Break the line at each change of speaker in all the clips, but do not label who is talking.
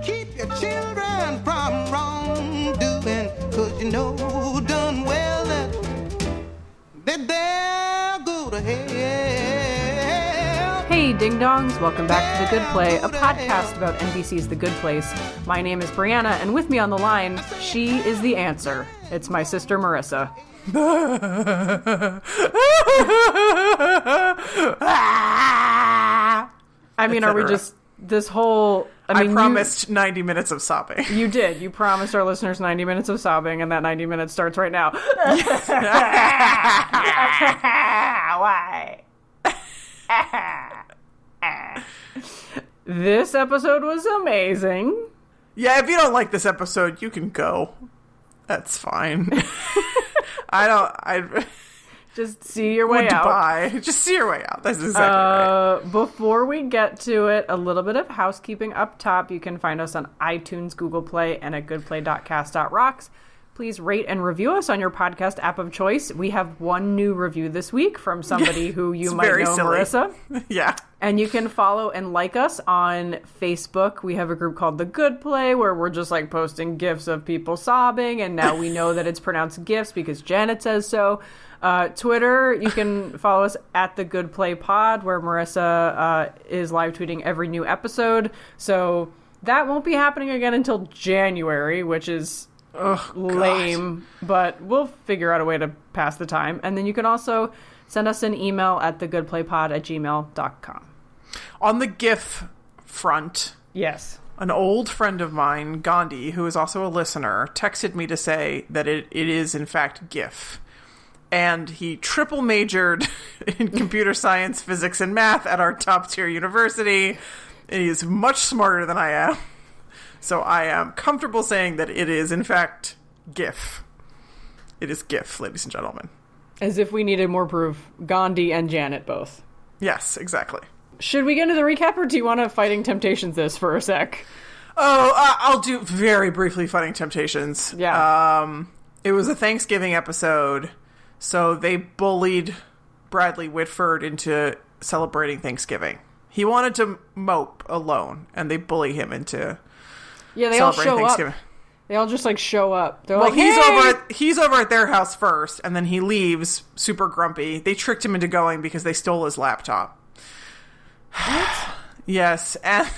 Keep your children from wrongdoing, cause you know who done well that that they'll go to hell.
Hey, ding dongs, welcome back to The Good Play, a podcast about NBC's The Good Place. My name is Brianna, and with me on the line, she is the answer. It's my sister Marissa. I mean, are we just this whole? I
I,
mean, you-
promised 90 minutes of sobbing.
You, did. You promised our listeners 90 minutes of sobbing, and that 90 minutes starts right now. Why? this episode was amazing.
yeah, if you don't like this episode, you can go. That's fine. I don't. I
Just see your way out.
buy. Just see your way out. That's exactly right.
Uh, before we get to it, a little bit of housekeeping up top. You can find us on iTunes, Google Play, and at goodplay.cast.rocks. Please rate and review us on your podcast app of choice. We have one new review this week from somebody who you might know,
silly.
Marissa.
Yeah.
And you can follow and like us on Facebook. We have a group called The Good Play where we're just like posting gifs of people sobbing, and now we know that it's pronounced gifs because Janet says so. Uh, Twitter, you can follow us at The Good Play Pod where Marissa uh, is live tweeting every new episode. So that won't be happening again until January, which is
Ugh, God.
lame, but we'll figure out a way to pass the time. And then you can also send us an email at thegoodplaypod at gmail.com.
On the GIF front,
Yes.
an old friend of mine, Gandhi, who is also a listener, texted me to say that it, it is in fact GIF. And he triple majored in computer science, physics, and math at our top tier university. And he is much smarter than I am. So I am comfortable saying that it is in fact GIF. It is GIF, ladies and gentlemen.
As if we needed more proof. Gandhi and Janet both.
Yes, exactly.
Should we get into the recap or do you want to Fighting Temptations this for a sec?
Oh, uh, I'll do very briefly Fighting Temptations.
Yeah.
Um, it was a Thanksgiving episode, so they bullied Bradley Whitford into celebrating Thanksgiving. He wanted to mope alone, and they bully him into
Yeah, they all show up. They all just like show up. They're
Well,
like,
he's
"Hey!"
over. At, he's over at their house first, and then he leaves super grumpy. They tricked him into going because they stole his laptop. What? yes, and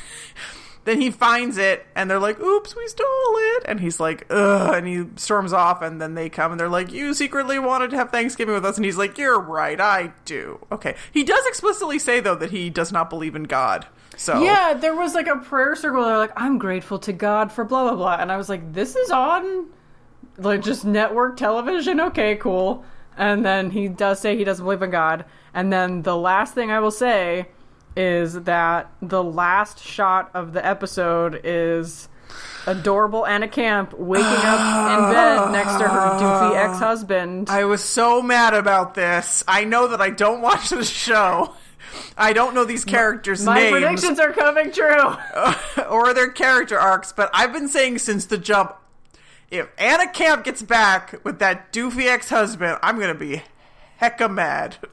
then he finds it, and they're like, "Oops, we stole it!" And he's like, "Ugh!" And he storms off, and then they come, and they're like, "You secretly wanted to have Thanksgiving with us," and he's like, "You're right, I do." Okay, he does explicitly say though that he does not believe in God. So
Yeah, there was like a prayer circle. They're like, I'm grateful to God for blah, blah, blah. And I was like, this is on like just network television? Okay, cool. And then he does say he doesn't believe in God. And then the last thing I will say is that the last shot of the episode is adorable Anna Camp waking up in bed next to her doofy ex husband.
I was so mad about this. I know that I don't watch the show. I don't know these characters'
My
names My
predictions are coming true.
or their character arcs, but I've been saying since the jump, if Anna Camp gets back with that doofy ex-husband, I'm gonna be hecka mad.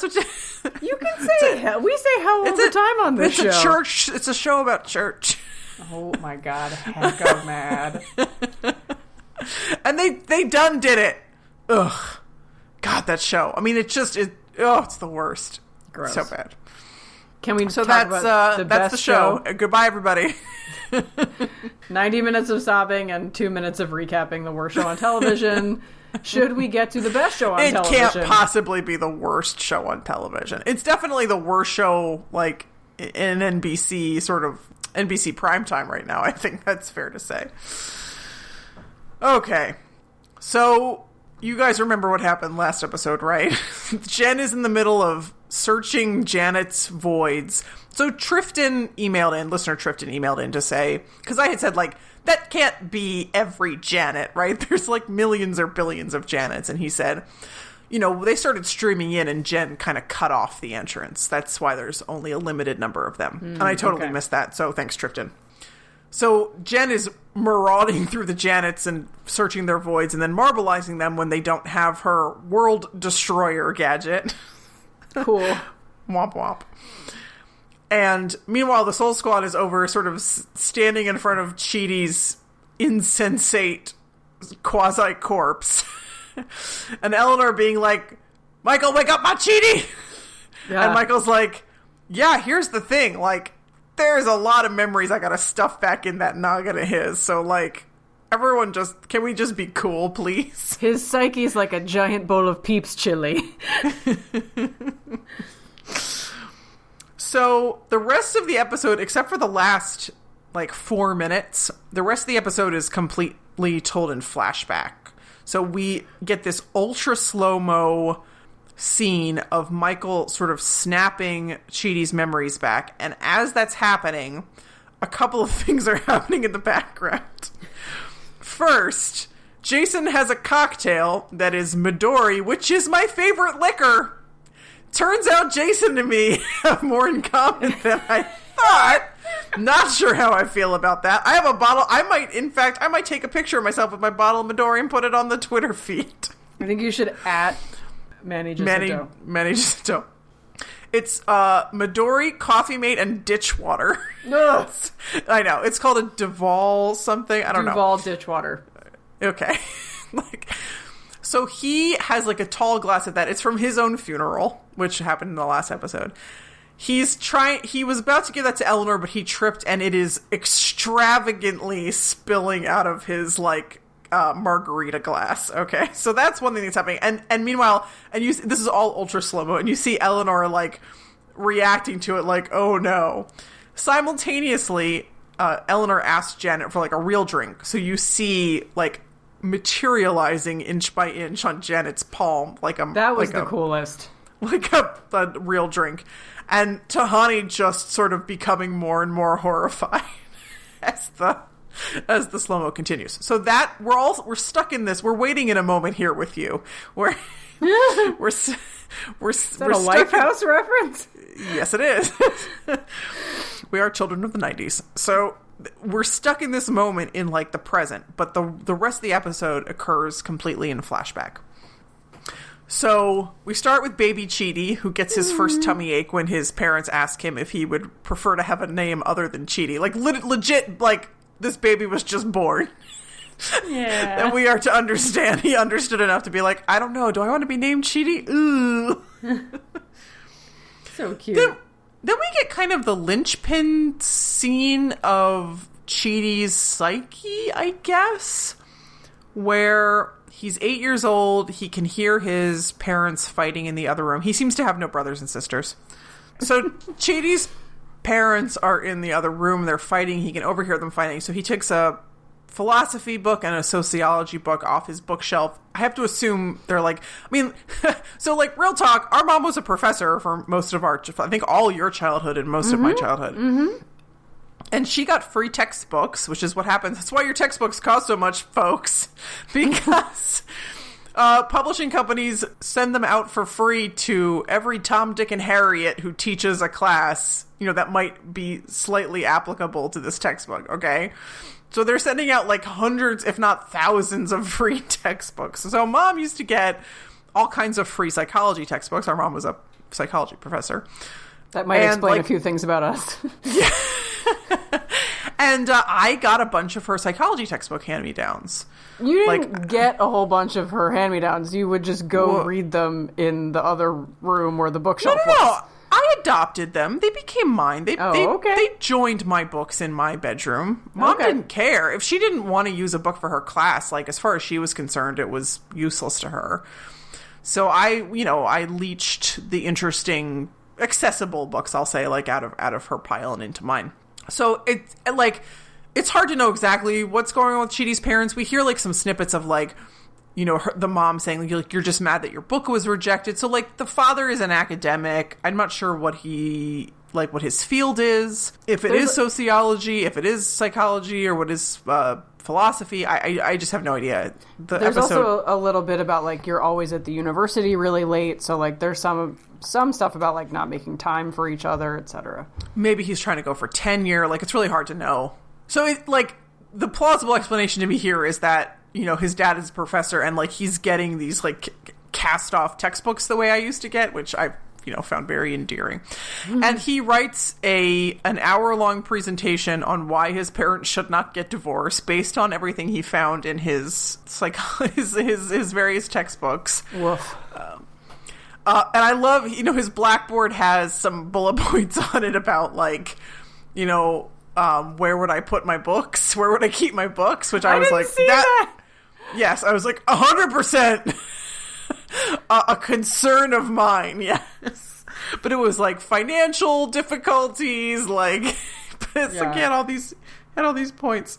That's what you.
You can say hell. We say hell all the time on this
it's
show.
a church. It's a show about church,
Oh my god, heck of mad.
and they they done did it. Ugh, God, that show. I mean, it just it. Oh, it's the worst.
Gross.
So bad.
Can we
So that's uh,
the
that's
best
the show. Uh, Goodbye, everybody.
90 minutes of sobbing and 2 minutes of recapping the worst show on television. Should we get to the best show on
it
television?
can't possibly be the worst show on television. It's definitely the worst show, like in NBC sort of NBC primetime right now. I think that's fair to say. Okay, so you guys remember what happened last episode, right? Gen is in the middle of searching Janet's voids. So Trifton emailed in, listener Trifton emailed in to say, because I had said, like, that can't be every Janet, right? There's like millions or billions of Janets. And he said, you know, they started streaming in and Gen kind of cut off the entrance. That's why there's only a limited number of them. and I mm, totally
okay.
missed that. So thanks, Trifton. So Gen is marauding through the Janets and searching their voids and then marbleizing them when they don't have her world destroyer gadget.
Cool.
womp womp. And meanwhile, the Soul Squad is over, sort of standing in front of Chidi's insensate quasi corpse. and Eleanor being like, Michael, wake up my Chidi!
Yeah.
And Michael's like, yeah, here's the thing. Like, there's a lot of memories I gotta stuff back in that noggin of his. So, like, everyone just, can we just be cool, please?
His psyche's like a giant bowl of peeps chili.
So, the rest of the episode, except for the last, like, four minutes, the rest of the episode is completely told in flashback. So, we get this ultra slow mo scene of Michael sort of snapping Chidi's memories back. And as that's happening, a couple of things are happening in the background. First, Jason has a cocktail that is Midori, which is my favorite liquor. Turns out Jason and me have more in common than I thought. Not sure how I feel about that. I have a bottle. I might, in fact, I might take a picture of myself with my bottle of Midori and put it on the Twitter feed.
I think you should at Manny
Manny,
Jacinto.
Manny Jacinto. It's uh, Midori, Coffee Mate, and Ditch Water. I know. It's called a Duval something. I don't know.
Duval Ditch Water.
Okay. like so he has like a tall glass of that. It's from his own funeral, which happened in the last episode. He's trying he was about to give that to Eleanor, but he tripped and it is extravagantly spilling out of his like uh, margarita glass. Okay, so that's one thing that's happening. And and meanwhile, and you this is all ultra slow mo, and you see Eleanor like reacting to it, like oh no. Simultaneously, uh, Eleanor asks Janet for like a real drink, so you see like materializing inch by inch on Janet's palm, like a
That was
like
the
a,
coolest.
like a, a real drink, and Tahani just sort of becoming more and more horrified as the as the slow mo continues. So that we're all we're stuck in this. We're waiting in a moment here with you. We're we're we're s-
Is that
we're
a
stuck in-
reference?
Yes, it is. we are children of the '90s, so we're stuck in this moment in like the present, but the the rest of the episode occurs completely in flashback. So we start with baby Chidi, who gets his first mm-hmm. tummy ache when his parents ask him if he would prefer to have a name other than Chidi. Like le- legit, like this baby was just born.
Yeah.
And we are to understand he understood enough to be like, I don't know, do I want to be named Chidi? Ooh.
so cute.
Then, then we get kind of the linchpin scene of Chidi's psyche, I guess, where he's eight years old. He can hear his parents fighting in the other room. He seems to have no brothers and sisters. So Chidi's parents are in the other room. They're fighting. He can overhear them fighting. So he takes a philosophy book and a sociology book off his bookshelf. I have to assume they're like, I mean, so like real talk. Our mom was a professor for most of our, I think all your childhood and most of my childhood. Mm-hmm. And she got free textbooks, which is what happens. That's why your textbooks cost so much, folks, because uh, publishing companies send them out for free to every Tom, Dick, and Harriet who teaches a class, you know, that might be slightly applicable to this textbook, okay? So they're sending out like hundreds, if not thousands, of free textbooks. So mom used to get all kinds of free psychology textbooks. Our mom was a psychology professor.
that might
and,
explain
like-
a few things about us. yeah.
And uh, I got a bunch of her psychology textbook hand me downs.
You didn't
Like-
get a whole bunch of her hand me downs. You would just go read them in the other room or the
No,
bookshelf
no, no.
was.
I adopted them. They became mine. They,
Oh,
they,
okay.
they joined my books in my bedroom. Mom
Okay.
didn't care. If she didn't want to use a book for her class, like as far as she was concerned, it was useless to her. So I, you know, I leached the interesting, accessible books, I'll say, like out of out of her pile and into mine. So it like it's hard to know exactly what's going on with Chidi's parents. We hear like some snippets of like you know her, the mom saying like, you're, like you're just mad that your book was rejected. So like the father is an academic. I'm not sure what he like what his field is. If it is
There's a-
sociology, if it is psychology, or what is uh, philosophy. I, I I just have no idea. The
There's
episode.
also a little bit about like you're always at the university really late, so like there's some some stuff about like not making time for each other, etc.
maybe he's trying to go for tenure. Like it's really hard to know. So it like the plausible explanation to me here is that you know his dad is a professor and like he's getting these like c- cast off textbooks the way I used to get, which I you know found very endearing. And he writes a an hour long presentation on why his parents should not get divorced based on everything he found in his psych his his, his various textbooks.
Woof.
Uh, and I love, you know, his blackboard has some bullet points on it about like, you know, um, where would I put my books? Where would I keep my books? Which I,
I
was like,
see that.
Yes, I was like, hundred percent a concern of mine. Yes, but it was like financial difficulties, like it's
Yeah.
had all these had all these points.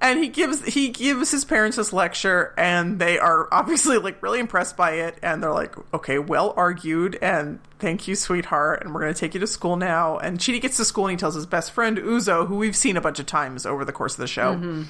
And he gives he gives his parents this lecture, and they are obviously like really impressed by it, and they're like, "Okay, well argued, and thank you, sweetheart, and we're going to take you to school now." And Chidi gets to school, and he tells his best friend Uzo, who we've seen a bunch of times over the course of the show, mm-hmm.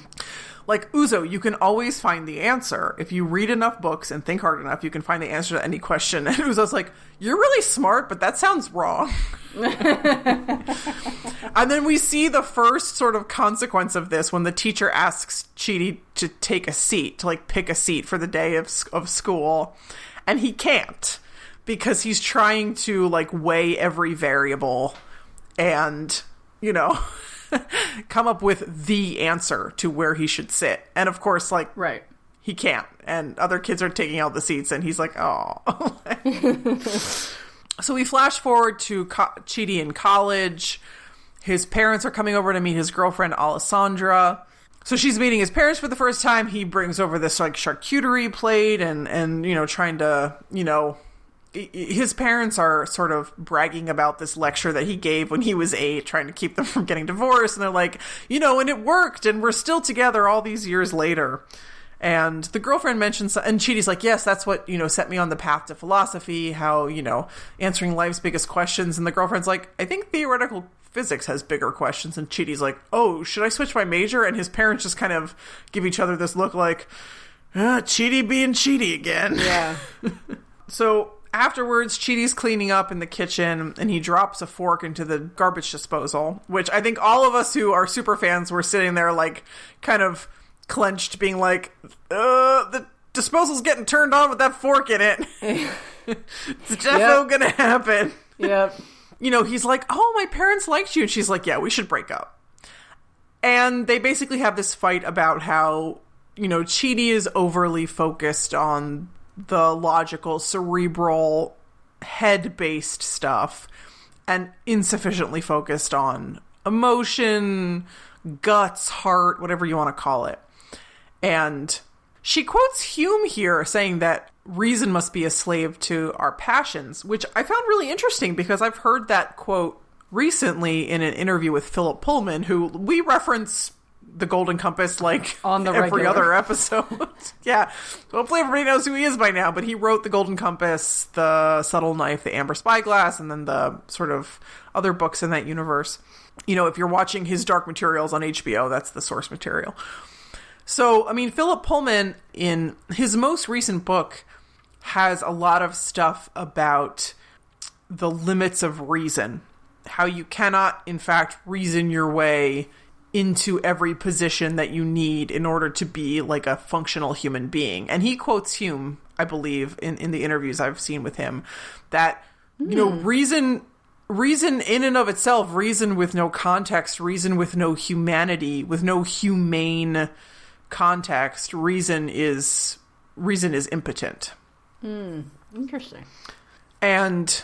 like Uzo, you can always find the answer if you read enough books and think hard enough. You can find the answer to any question. And Uzo's like, "You're really smart, but that sounds wrong." and then we see the first sort of consequence of this when the teacher asks Chidi to take a seat, to like pick a seat for the day of of school, and he can't because he's trying to like weigh every variable and you know come up with the answer to where he should sit. And of course, like
Right.
he can't. And other kids are taking out the seats and he's like oh. So we flash forward to Co- chidi in college. His parents are coming over to meet his girlfriend alessandra. So she's meeting his parents for the first time. He brings over this like charcuterie plate and and you know trying to you know his parents are sort of bragging about this lecture that he gave when he was eight, trying to keep them from getting divorced. And they're like, you know, and it worked, and we're still together all these years later. And the girlfriend mentions, and Chidi's like, yes, that's what, you know, set me on the path to philosophy, how, you know, answering life's biggest questions. And the girlfriend's like, I think theoretical physics has bigger questions. And Chidi's like, oh, should I switch my major? And his parents just kind of give each other this look like, ah, Chidi being Chidi again.
Yeah.
So afterwards, Chidi's cleaning up in the kitchen and he drops a fork into the garbage disposal, which I think all of us who are super fans were sitting there like kind of clenched, being like, uh, the disposal's getting turned on with that fork in it. it's defo
Yep.
gonna happen.
yep.
You know, he's like, oh, my parents liked you. And she's like, yeah, we should break up. And they basically have this fight about how, you know, Chidi is overly focused on the logical, cerebral, head based stuff and insufficiently focused on emotion, guts, heart, whatever you want to call it. And she quotes Hume here saying that reason must be a slave to our passions, which I found really interesting because I've heard that quote recently in an interview with Philip Pullman, who we reference the Golden Compass like
On the
every
regular.
other episode. yeah. Hopefully everybody knows who he is by now, but he wrote the Golden Compass, the Subtle Knife, the Amber Spyglass, and then the sort of other books in that universe. You know, if you're watching his Dark Materials on HBO, that's the source material. So, I mean, Philip Pullman, in his most recent book, has a lot of stuff about the limits of reason. How you cannot, in fact, reason your way into every position that you need in order to be like a functional human being. And he quotes Hume, I believe, in, in the interviews I've seen with him, that, you know, hmm. reason reason in and of itself, reason with no context, reason with no humanity, with no humane context, reason is reason is impotent. Hmm.
Interesting.
And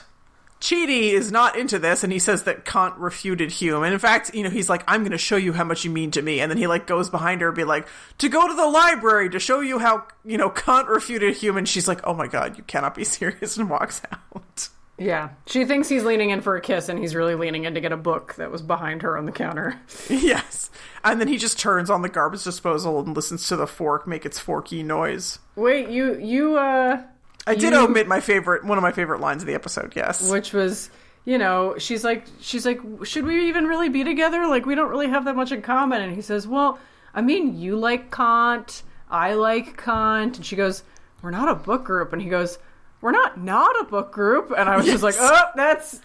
Chidi is not into this, and he says that Kant refuted Hume. And in fact, you know, he's like, "I'm going to show you how much you mean to me." And then he like goes behind her and be like, "To go to the library to show you how you know Kant refuted Hume." And she's like, "Oh my god, you cannot be serious!" and walks out.
Yeah. She thinks he's leaning in for a kiss, and he's really leaning in to get a book that was behind her on the counter.
yes, and then he just turns on the garbage disposal and listens to the fork make its forky noise.
Wait, you, you, uh,
I did
You-
omit my favorite, one of my favorite lines of the episode. Yes,
which was you know she's like she's like should we even really be together like we don't really have that much in common and he says well i mean you like kant i like kant and she goes we're not a book group and he goes we're not not a book group and i was just like oh that's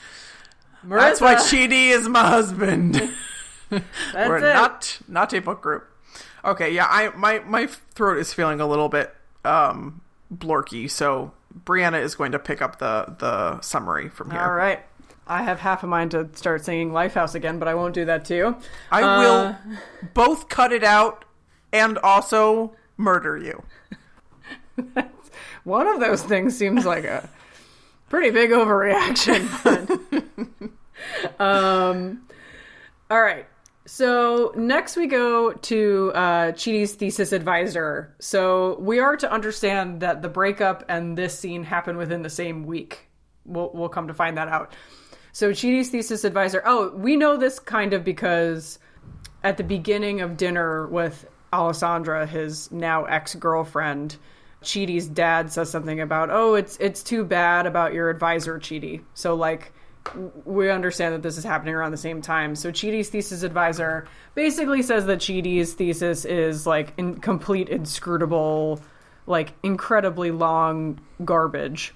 that's why
Marissa.
Chidi is my husband.
that's
We're
it.
not not a book group. Okay, yeah, I my my throat is feeling a little bit um blorky, so Brianna is going to pick up the the summary from here.
All right. I have half a mind to start singing Lifehouse again, but I won't do that too.
I
Uh,
will both cut it out and also murder you.
One of those things seems like a pretty big overreaction. Um, all right. So next we go to uh, Chidi's thesis advisor. So we are to understand that the breakup and this scene happen within the same week. We'll we'll come to find that out. So Chidi's thesis advisor. Oh, we know this kind of because at the beginning of dinner with Alessandra, his now ex girlfriend, Chidi's dad says something about, "Oh, it's it's too bad about your advisor, Chidi." So like we understand that this is happening around the same time. So Chidi's thesis advisor basically says that Chidi's thesis is like in complete inscrutable, like incredibly long garbage.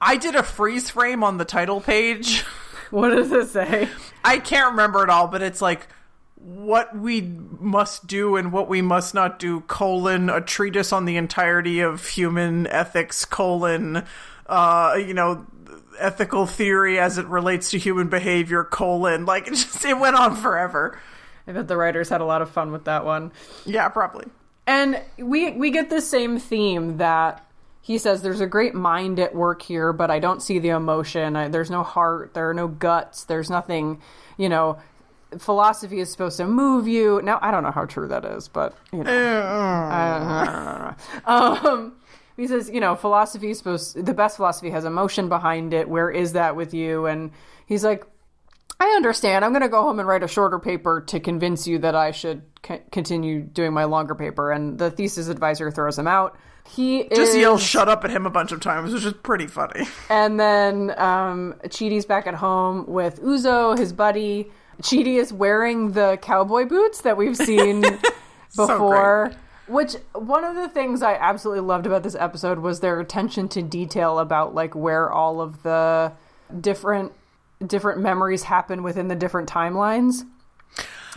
I did a freeze frame on the title page.
What does it say?
I can't remember it all, but it's like what we must do and what we must not do colon a treatise on the entirety of human ethics colon uh you know ethical theory as it relates to human behavior colon like it just it went on forever
I bet the writers had a lot of fun with that one.
yeah probably
And we we get the same theme that he says there's a great mind at work here, but I don't see the emotion. I, there's no heart. There are no guts. There's nothing. You know, philosophy is supposed to move you. Now I don't know how true that is, but you know, um, he says you know philosophy is supposed. The best philosophy has emotion behind it. Where is that with you? And he's like. I understand. I'm going to go home and write a shorter paper to convince you that I should c- continue doing my longer paper. And the thesis advisor throws him out. He
just
is,
yells shut up at him a bunch of times which is pretty funny
and then um, Chidi's back at home with Uzo, his buddy. Chidi is wearing the cowboy boots that we've seen before. Which one of the things I absolutely loved about this episode was their attention to detail about like where all of the different different memories happen within the different timelines.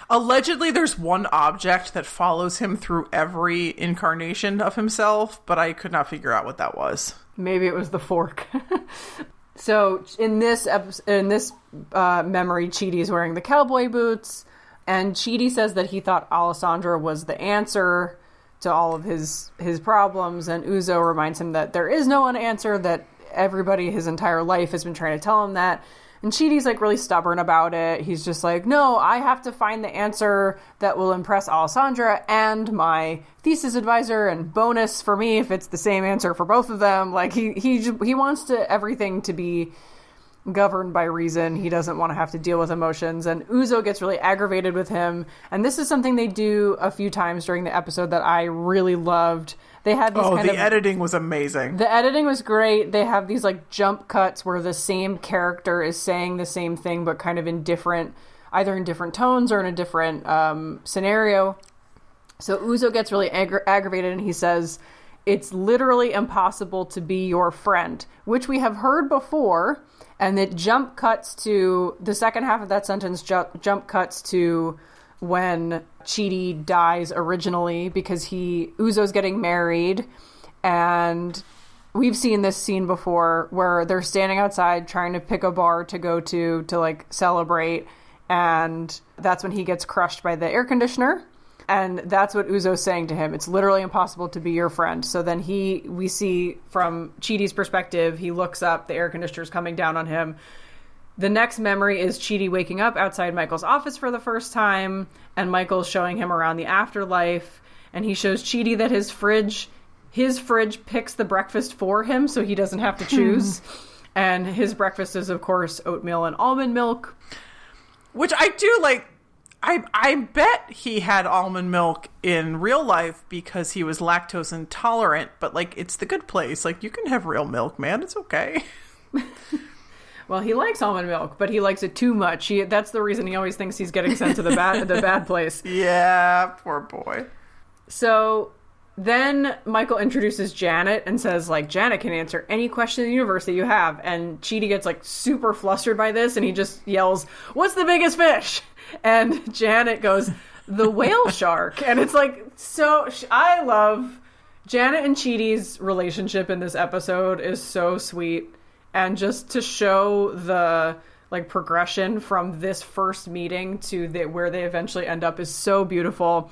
Allegedly, there's one object that follows him through every incarnation of himself, but I could not figure out what that was.
Maybe it was the fork. so in this episode, in this uh, memory, Chidi is wearing the cowboy boots, and Chidi says that he thought Alessandra was the answer to all of his his problems, and Uzo reminds him that there is no one answer. That everybody his entire life has been trying to tell him that. And Chidi's like really stubborn about it. He's just like, no, I have to find the answer that will impress Alessandra and my thesis advisor, and bonus for me if it's the same answer for both of them. Like he he he wants to everything to be governed by reason. He doesn't want to have to deal with emotions. And Uzo gets really aggravated with him. And this is something they do a few times during the episode that I really loved. They had these
Oh, the
of
editing was amazing.
the editing was great. They have these like jump cuts where the same character is saying the same thing, but kind of in different, either in different tones or in a different um, scenario. So Uzo gets really aggra- aggravated and he says, It's literally impossible to be your friend, which we have heard before. And it jump cuts to the second half of that sentence, ju- jump cuts to when Chidi dies originally because he, Uzo's getting married. And we've seen this scene before where they're standing outside trying to pick a bar to go to to like celebrate and that's when he gets crushed by the air conditioner and that's what Uzo's saying to him. It's literally impossible to be your friend. So then he, we see from Chidi's perspective, he looks up, the air conditioner's coming down on him. The next memory is Chidi waking up outside Michael's office for the first time, and Michael's showing him around the afterlife. And he shows Chidi that his fridge, his fridge picks the breakfast for him, so he doesn't have to hmm. choose. and his breakfast is, of course, oatmeal and almond milk.
Which I do like. I I bet he had almond milk in real life because he was lactose intolerant. But like, it's the good place. Like, you can have real milk, man. It's okay.
Well, he likes almond milk, but he likes it too much. He, that's the reason he always thinks he's getting sent to the bad the bad place.
Yeah, poor boy.
So then Michael introduces Janet and says, like, Janet can answer any question in the universe that you have. And Chidi gets like super flustered by this and he just yells, What's the biggest fish? And Janet goes, The whale shark. And it's like, so I love Janet and Chidi's relationship in this episode is so sweet. And just to show the like progression from this first meeting to the, where they eventually end up is so beautiful.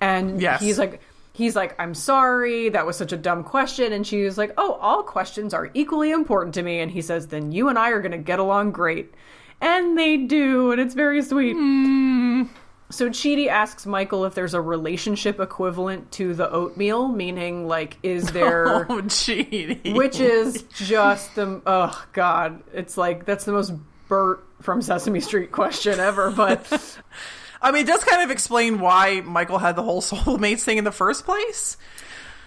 And
Yes.
he's like he's like, I'm sorry, that was such a dumb question. And she was like, Oh, all questions are equally important to me. And he says, Then you and I are gonna get along great. And they do, and it's very sweet. Hmm. So Chidi asks Michael if there's a relationship equivalent to the oatmeal, meaning like is there
Oh, gee.
which is just the oh god, it's like that's the most Bert from Sesame Street question ever, but
I mean, it does kind of explain why Michael had the whole soulmates thing in the first place.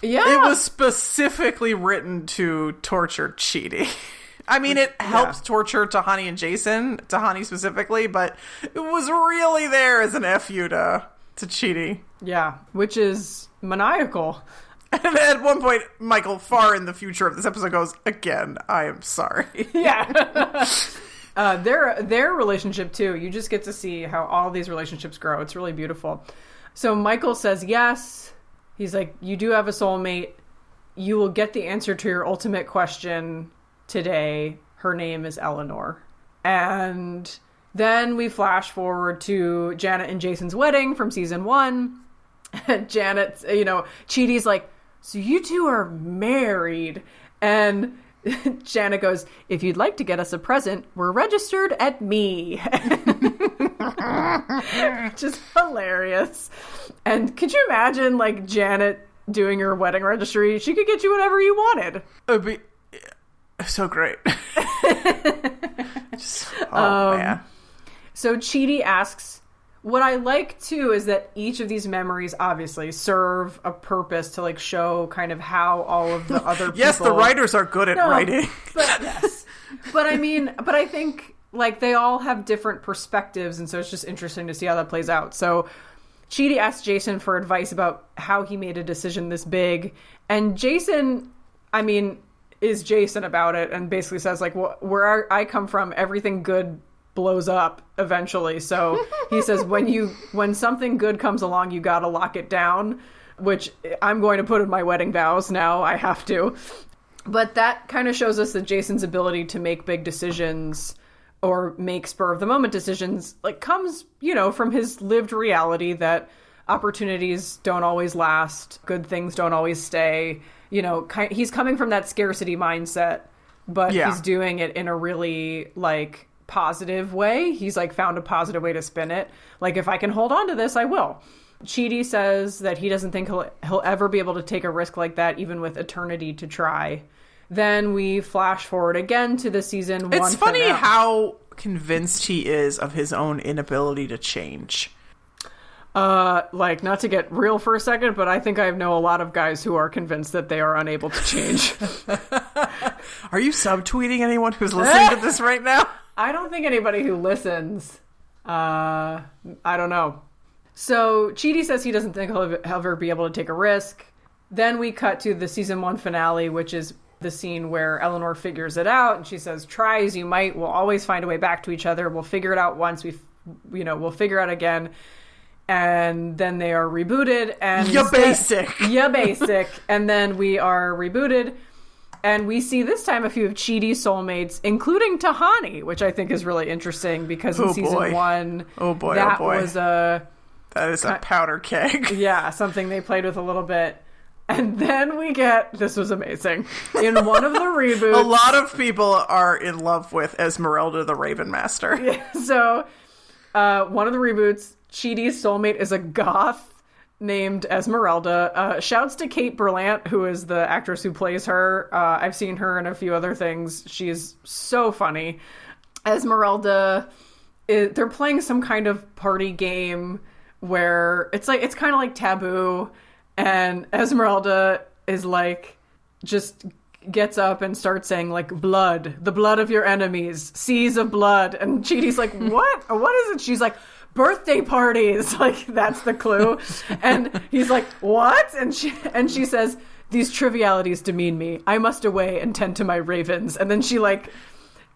yeah.
It was specifically written to torture Chidi. I mean, it helps torture Tahani and Jason, Tahani specifically, but it was really there as an fu to to Chidi.
yeah, which is maniacal.
And at one point, Michael, far in the future of this episode, goes, "Again, I am sorry."
Yeah. Uh, their their relationship too. You just get to see how all these relationships grow. It's really beautiful. So Michael says yes. He's like, you do have a soulmate. You will get the answer to your ultimate question today. Her name is Eleanor. And then we flash forward to Janet and Jason's wedding from season one. And Janet, you know, Chidi's like, so you two are married. And Janet goes, if you'd like to get us a present, we're registered at me. Which is hilarious. And could you imagine, like, Janet doing your wedding registry? She could get you whatever you wanted.
It would be so great. Just- oh
Um,
man.
So Chidi asks, what I like too is that each of these memories obviously serve a purpose to like show kind of how all of the other people...
Yes, the writers are good at
No,
writing.
But yes. But I mean, but I think like they all have different perspectives and so it's just interesting to see how that plays out. So Chidi asked Jason for advice about how he made a decision this big and Jason I mean is Jason about it and basically says like wh- where I come from everything good blows up eventually. So he says when you when something good comes along you got to lock it down, which I'm going to put in my wedding vows now. I have to. But that kind of shows us that Jason's ability to make big decisions or make spur of the moment decisions like comes, you know, from his lived reality that opportunities don't always last, good things don't always stay. You know, he's coming from that scarcity mindset, but
Yeah.
he's doing it in a really like positive way. He's like found a positive way to spin it. Like if I can hold on to this, I will. Chidi says that he doesn't think he'll he'll ever be able to take a risk like that, even with eternity to try. Then we flash forward again to the season one.
It's funny
finale.
how convinced he is of his own inability to change.
uh, like not to get real for a second, but I think I know a lot of guys who are convinced that they are unable to change.
Are you subtweeting anyone who's listening to this right now?
I don't think anybody who listens. Uh, I don't know. So Chidi says he doesn't think he'll ever be able to take a risk. Then we cut to the season one finale, which is the scene where Eleanor figures it out, and she says, "Try as you might, we'll always find a way back to each other. We'll figure it out once. We, you know, we'll figure it out again." And then they are rebooted, and instead-
basic.
yeah, basic. and then we are rebooted, and we see this time a few of Chidi's soulmates, including Tahani, which I think is really interesting because in
Oh,
season
boy.
one,
Oh, boy, oh,
that
boy.
was a
That is a powder keg.
yeah something they played with a little bit. And then we get this was amazing in one of the reboots.
A lot of people are in love with Esmeralda the Raven Master.
so uh, one of the reboots, Chidi's soulmate is a goth named Esmeralda. Uh, shouts to Kate Berlant, who is the actress who plays her. Uh, I've seen her in a few other things. She's so funny. Esmeralda, is, they're playing some kind of party game where it's like it's kind of like taboo, and Esmeralda is like just gets up and starts saying like blood the blood of your enemies seas of blood and Chidi's like what what is it she's like birthday parties like that's the clue and he's like what and she and she says these trivialities demean me i must away and tend to my ravens and then she like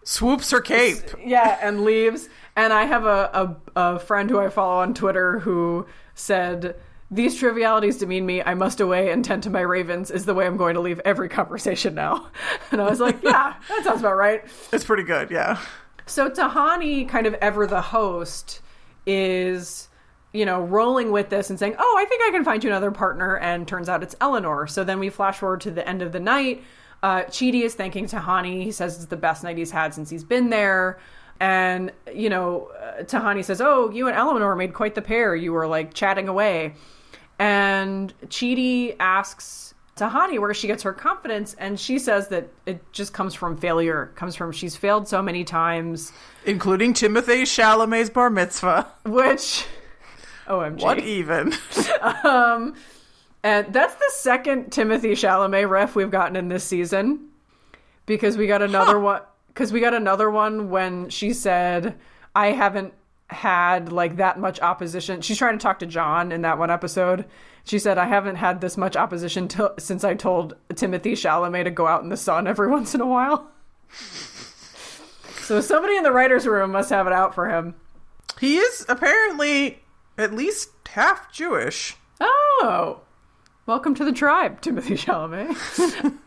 Swoops her cape.
yeah, and leaves. And I have a, a, a friend who I follow on Twitter who said these trivialities demean me. I must away and tend to my ravens is the way I'm going to leave every conversation now. And I was like, yeah, that sounds about right.
It's pretty good, yeah.
So Tahani, kind of ever the host, is you know rolling with this and saying, "Oh, I think I can find you another partner," and turns out it's Eleanor. So then we flash forward to the end of the night. Uh, Chidi is thanking Tahani. He says it's the best night he's had since he's been there. And, you know, uh, Tahani says, Oh, you and Eleanor made quite the pair. You were like chatting away. And Chidi asks Tahani where she gets her confidence. And she says that it just comes from failure, comes from she's failed so many times,
Including Timothy Chalamet's bar mitzvah.
which. OMG.
What even?
um And that's the second Timothy Chalamet ref we've gotten in this season. Because we got another one because we got another one when she said, I haven't had like that much opposition. She's trying to talk to John in that one episode. She said, I haven't had this much opposition to- since I told Timothy Chalamet to go out in the sun every once in a while. so somebody in the writer's room must have it out for him.
he is apparently at least half Jewish.
Oh, welcome to the tribe, Timothy Chalamet.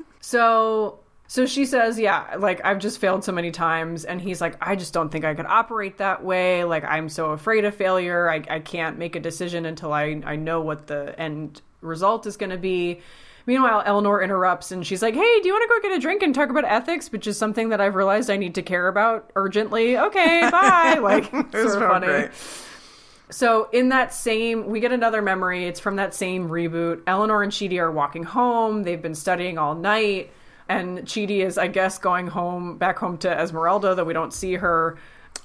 so, so she says, yeah, like I've just failed so many times, and he's like, I just don't think I could operate that way. Like I'm so afraid of failure. I, I can't make a decision until I I know what the end result is going to be. Meanwhile, Eleanor interrupts and she's like, Hey, do you want to go get a drink and talk about ethics, which is something that I've realized I need to care about urgently? Okay, bye. Like,
It
sort of funny.
great.
So in that same, we get another memory. It's from that same reboot. Eleanor and Chidi are walking home. They've been studying all night, and Chidi is, I guess, going home back home to Esmeralda. Though we don't see her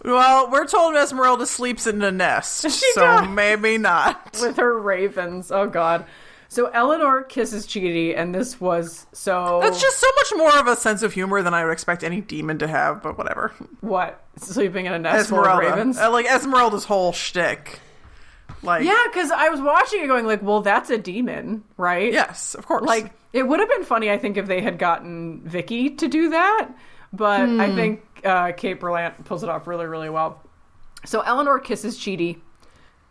Well, we're told Esmeralda sleeps in the nest,
She
so
does.
maybe not.
with her ravens. Oh God. So Eleanor kisses Chidi, and this was so.
That's just so much more of a sense of humor than I would expect any demon to have, but whatever.
what sleeping in a nest full of ravens.
Uh, like Esmeralda's whole shtick. Like
yeah, because I was watching it, going like, "Well, that's a demon, right?"
Yes, of course.
Like it would have been funny, I think, if they had gotten Vicky to do that. But
Hmm.
I think uh, Kate Berlant pulls it off really, really well. So Eleanor kisses Chidi,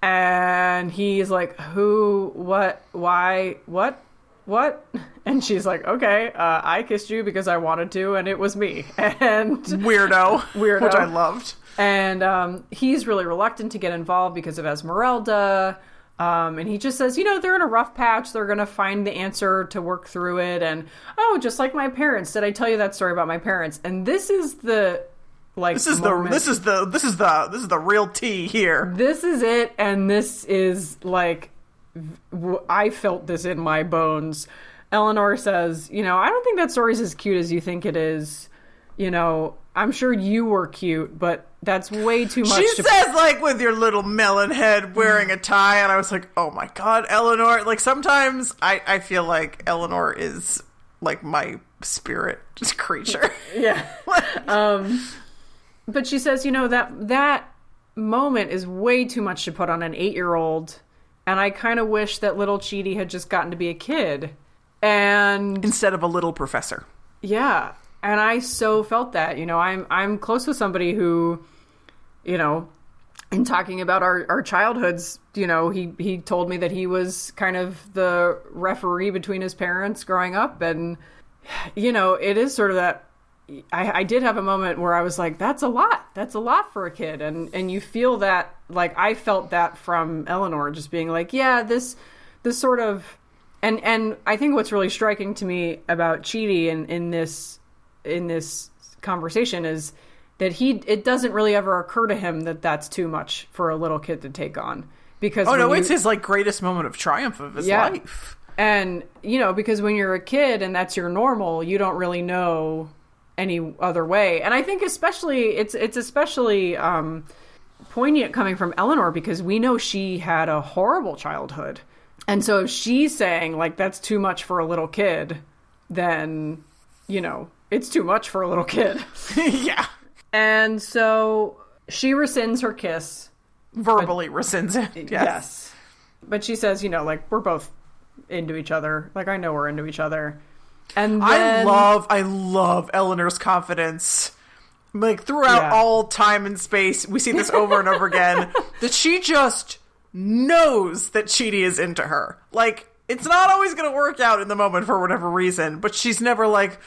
and he's like, "Who? What? Why? What? What?" And she's like, "Okay, uh, I kissed you because I wanted to, and it was me." And
weirdo.
Weirdo.
Which I loved.
and um, he's really reluctant to get involved because of Esmeralda. Um, and he just says, you know, they're in a rough patch. They're going to find the answer to work through it. And oh, just like my parents. Did I tell you that story about my parents? And this is the like
This is
moment-
the this is the this is the this is the real tea here.
this is it. And this is like I felt this in my bones. Eleanor says, you know, I don't think that story's as cute as you think it is. You know, I'm sure you were cute, but that's way too much.
She
to
says like with your little melon head wearing a tie, and I was like, oh my god, Eleanor. Like sometimes I I feel like Eleanor is like my spirit creature.
Yeah. um, but she says, you know that that moment is way too much to put on an eight-year-old, and I kind of wish that little Chidi had just gotten to be a kid. And
Instead of a little professor.
yeah, and I so felt that. You know, I'm I'm close with somebody who, you know, in talking about our, our childhoods, you know, he he told me that he was kind of the referee between his parents growing up, and you know, it is sort of that. I, I did have a moment where I was like, "That's a lot. That's a lot for a kid," and and you feel that like I felt that from Eleanor, just being like, "Yeah, this this sort of," and and I think what's really striking to me about Chidi in in this in this conversation is that he it doesn't really ever occur to him that that's too much for a little kid to take on because
Oh no,
when
it's his like greatest moment of triumph of his
Yeah.
life.
and you know because when you're a kid and that's your normal you don't really know any other way and i think especially it's it's especially um poignant coming from eleanor because we know she had a horrible childhood and so if she's saying like that's too much for a little kid then you know it's too much for a little kid
yeah.
and so she rescinds her kiss
Verbally rescinds it. Yes.
But she says, you know, like we're both into each other. Like I know we're into each other. And
I love I love Eleanor's confidence. Like throughout
Yeah.
all time and space, we see this over and over again. That she just knows that Chidi is into her. Like, it's not always going to work out in the moment for whatever reason, but she's never like,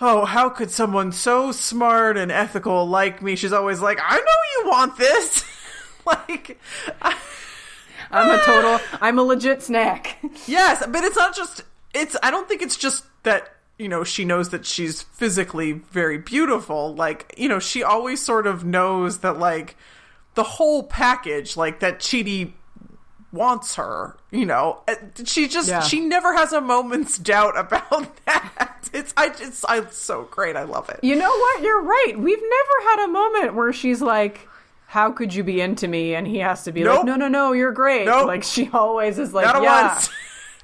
oh, how could someone so smart and ethical like me? She's always like, I know you want this. like, I-
I'm a total. I'm a legit snack.
yes, but it's not just, it's, I don't think it's just that, you know, she knows that she's physically very beautiful. Like, you know, she always sort of knows that, like, the whole package, like, that Chidi wants her, you know. She just,
Yeah.
she never has a moment's doubt about that. It's, I, it's, I, it's so great. I love it.
You know what? You're right. We've never had a moment where she's like, "How could you be into me?" And he has to be like, "No, no, no, you're great."
Nope.
Like she always is like,
Not
"Yeah."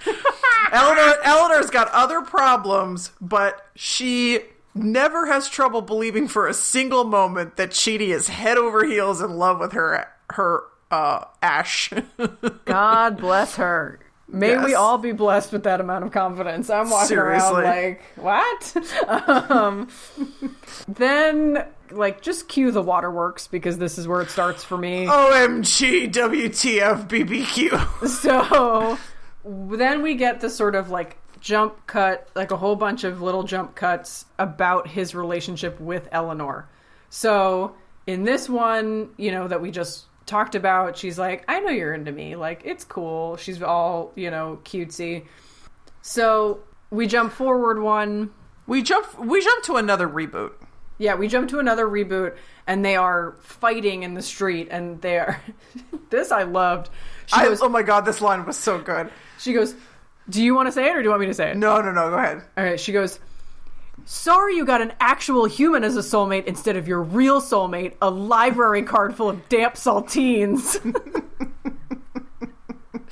Eleanor, Eleanor's got other problems, but she never has trouble believing for a single moment that Chidi is head over heels in love with her, her, uh, Ash.
God bless her. May we all be blessed with that amount of confidence. I'm walking
Seriously.
around like, what? um, then, like, just cue the waterworks because this is where it starts for me.
OMG, WTF, BBQ.
So then we get the sort of like jump cut, like a whole bunch of little jump cuts about his relationship with Eleanor. So in this one, you know, that we just talked about, she's like, I know you're into me. Like, it's cool. She's all, you know, cutesy. So we jump forward one.
We jump, we jump to another reboot.
Yeah, we jump to another reboot and they are fighting in the street and they are this I loved. She
I,
goes
oh my god, this line was so good.
she goes, "Do you want to say it or do you want me to say it?"
No, no, no, go ahead.
All right, she goes, Sorry you got an actual human as a soulmate instead of your real soulmate, a library card full of damp saltines.